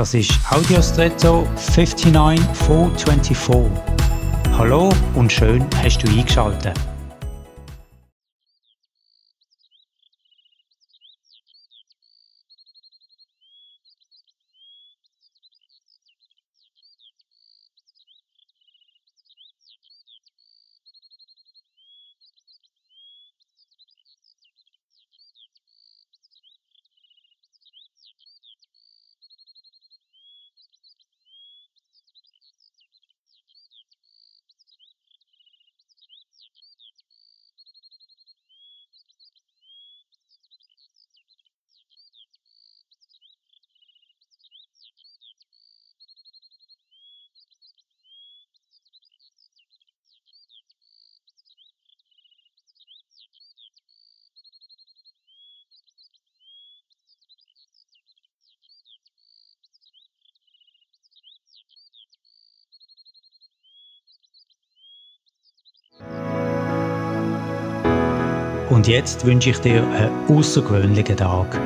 Das ist Audiostretto 59424. Hallo und schön hast du eingeschaltet. Und jetzt wünsche ich dir einen außergewöhnlichen Tag.